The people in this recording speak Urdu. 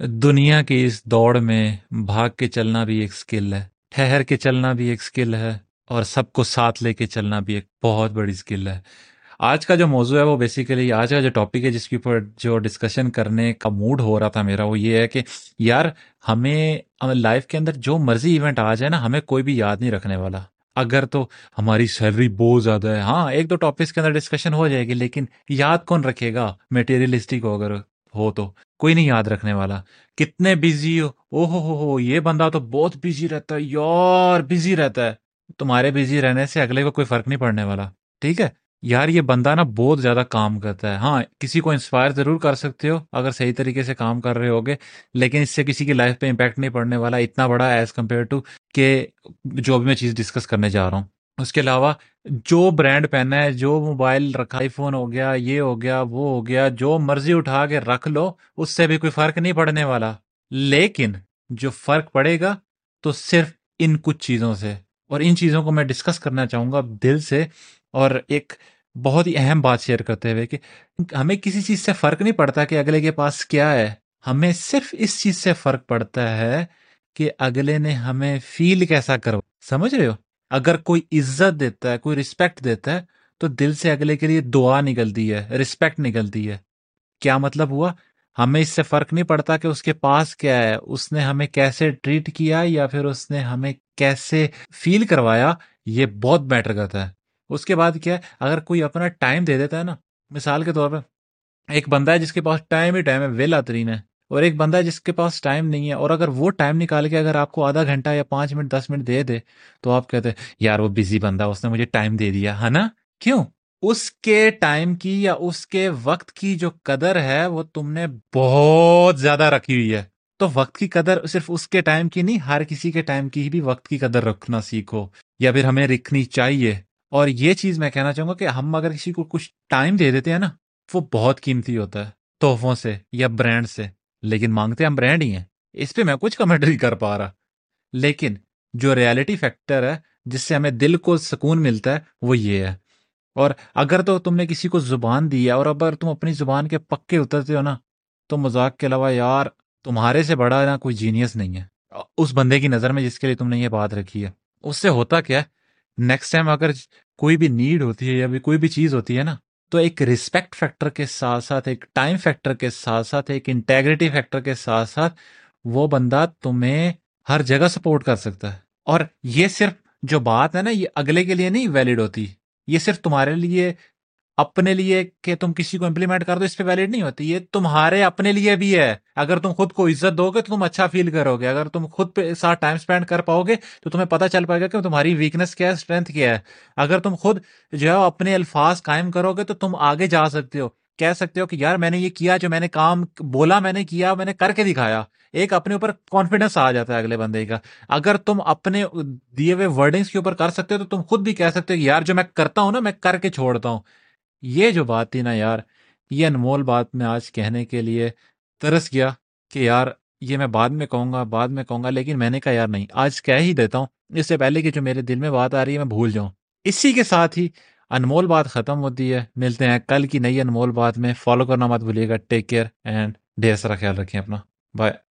دنیا کی اس دوڑ میں بھاگ کے چلنا بھی ایک سکل ہے، ٹھہر کے چلنا بھی ایک سکل ہے، اور سب کو ساتھ لے کے چلنا بھی ایک بہت بڑی سکل ہے۔ آج کا جو موضوع ہے وہ بیسیکلی آج کا جو ٹاپک ہے، جس کے اوپر جو ڈسکشن کرنے کا موڈ ہو رہا تھا میرا، وہ یہ ہے کہ یار ہمیں لائف کے اندر جو مرضی ایونٹ آ جائے نا، ہمیں کوئی بھی یاد نہیں رکھنے والا۔ اگر تو ہماری سیلری بہت زیادہ ہے۔ ہاں ایک دو ٹاپکس کے اندر ڈسکشن ہو جائے گی، لیکن یاد کون رکھے گا؟ میٹیریلسٹک ہو اگر ہو تو کوئی نہیں یاد رکھنے والا۔ کتنے بزی ہو۔ او ہو ہو ہو یہ بندہ تو بہت بزی رہتا ہے۔ یار بزی رہتا ہے۔ تمہارے بزی رہنے سے اگلے کو کوئی فرق نہیں پڑنے والا۔ ٹھیک ہے؟ یار، یہ بندہ نا بہت زیادہ کام کرتا ہے۔ ہاں کسی کو انسپائر ضرور کر سکتے ہو اگر صحیح طریقے سے کام کر رہے ہوگے، لیکن اس سے کسی کی لائف پہ امپیکٹ نہیں پڑنے والا۔ اتنا بڑا ایز کمپیئر ٹو کہ جو بھی میں چیز ڈسکس کرنے جا رہا ہوں۔ اس کے علاوہ جو برانڈ پہنا ہے، جو موبائل رکھا آئی فون ہو گیا، یہ ہو گیا، وہ ہو گیا، جو مرضی اٹھا کے رکھ لو، اس سے بھی کوئی فرق نہیں پڑنے والا۔ لیکن جو فرق پڑے گا تو صرف ان کچھ چیزوں سے۔ اور ان چیزوں کو میں ڈسکس کرنا چاہوں گا دل سے اور ایک بہت ہی اہم بات شیئر کرتے ہوئے کہ ہمیں کسی چیز سے فرق نہیں پڑتا کہ اگلے کے پاس کیا ہے۔ ہمیں صرف اس چیز سے فرق پڑتا ہے کہ اگلے نے ہمیں فیل کیسا کرو سمجھ رہے ہو؟ اگر کوئی عزت دیتا ہے، کوئی رسپیکٹ دیتا ہے، تو دل سے اگلے کے لیے دعا نکلتی ہے رسپیکٹ نکلتی ہے۔ کیا مطلب ہوا؟ ہمیں اس سے فرق نہیں پڑتا کہ اس کے پاس کیا ہے، اس نے ہمیں کیسے ٹریٹ کیا یا پھر اس نے ہمیں کیسے فیل کروایا؟ یہ بہت میٹر کرتا ہے۔ اس کے بعد کیا ہے؟ اگر کوئی اپنا ٹائم دے دیتا ہے نا، مثال کے طور پہ ایک بندہ ہے جس کے پاس ٹائم ہی ٹائم ہے، ویلا ترین ہے۔ اور ایک بندہ ہے جس کے پاس ٹائم نہیں ہے، اور اگر وہ ٹائم نکال کے اگر آپ کو آدھا گھنٹہ یا پانچ منٹ، دس منٹ دے دے، تو آپ کہتے یار، وہ بزی بندہ اس نے مجھے ٹائم دے دیا، ہے نا؟ کیوں؟ اس کے ٹائم کی یا اس کے وقت کی جو قدر ہے، وہ تم نے بہت زیادہ رکھی ہوئی ہے۔ تو وقت کی قدر صرف اس کے ٹائم کی نہیں، ہر کسی کے ٹائم کی بھی وقت کی قدر رکھنا سیکھو، یا پھر ہمیں رکھنی چاہیے۔ اور یہ چیز میں کہنا چاہوں گا کہ ہم اگر کسی کو کچھ ٹائم دے دیتے ہیں نا، وہ بہت قیمتی ہوتا ہے، تحفوں سے یا برانڈ سے۔ لیکن مانگتے ہم برانڈ ہی ہیں۔ اس پہ میں کچھ کمنٹ نہیں کر پا رہا۔ لیکن جو ریالٹی فیکٹر ہے، جس سے ہمیں دل کو سکون ملتا ہے، وہ یہ ہے۔ اور اگر تو تم نے کسی کو زبان دی ہے، اور اگر تم اپنی زبان کے پکے اترتے ہو نا، تو مذاق کے علاوہ یار تمہارے سے بڑا نا کوئی جینیس نہیں ہے۔ اس بندے کی نظر میں جس کے لیے تم نے یہ بات رکھی ہے۔ اس سے ہوتا کیا ہے نیکسٹ ٹائم اگر کوئی بھی نیڈ ہوتی ہے یا کوئی بھی چیز ہوتی ہے نا تو ایک رسپیکٹ فیکٹر کے ساتھ ساتھ، ایک ٹائم فیکٹر کے ساتھ ساتھ، ایک انٹیگریٹی فیکٹر کے ساتھ ساتھ وہ بندہ تمہیں ہر جگہ سپورٹ کر سکتا ہے۔ اور یہ صرف جو بات ہے نا، یہ اگلے کے لیے نہیں ویلڈ ہوتی۔ یہ صرف تمہارے لیے اپنے لیے کہ تم کسی کو امپلیمنٹ کر دو، اس پہ ویلڈ نہیں ہوتی، یہ تمہارے اپنے لیے بھی ہے۔ اگر تم خود کو عزت دو گے تو تم اچھا فیل کرو گے اگر تم خود پہ ساتھ ٹائم اسپینڈ کر پاؤ گے تو تمہیں پتہ چل پائے گا کہ تمہاری ویکنس کیا ہے اسٹرینتھ کیا ہے۔ اگر تم خود جو ہے اپنے الفاظ قائم کرو گے تو تم آگے جا سکتے ہو۔ کہہ سکتے ہو کہ یار میں نے یہ کیا جو میں نے کام بولا، میں نے کیا، میں نے کر کے دکھایا۔ ایک اپنے اوپر کانفیڈینس آ جاتا ہے اگلے بندے کا۔ اگر تم اپنے دیے ہوئے ورڈنگس کے اوپر کر سکتے ہو تو تم خود بھی کہہ سکتے ہو کہ یار جو میں کرتا ہوں نا، میں کر کے چھوڑتا ہوں۔ یہ جو بات تھی نا یار، یہ انمول بات میں آج کہنے کے لیے ترس گیا کہ یار، یہ میں بعد میں کہوں گا، بعد میں کہوں گا، لیکن میں نے کہا یار نہیں، آج کہہ ہی دیتا ہوں، اس سے پہلے کہ جو میرے دل میں بات آ رہی ہے میں بھول جاؤں۔ اسی کے ساتھ ہی انمول بات ختم ہوتی ہے۔ ملتے ہیں کل کی نئی انمول بات میں۔ فالو کرنا مت بھولیے گا۔ ٹیک کیئر اینڈ ڈھیر سارا خیال رکھیں اپنا۔ بائے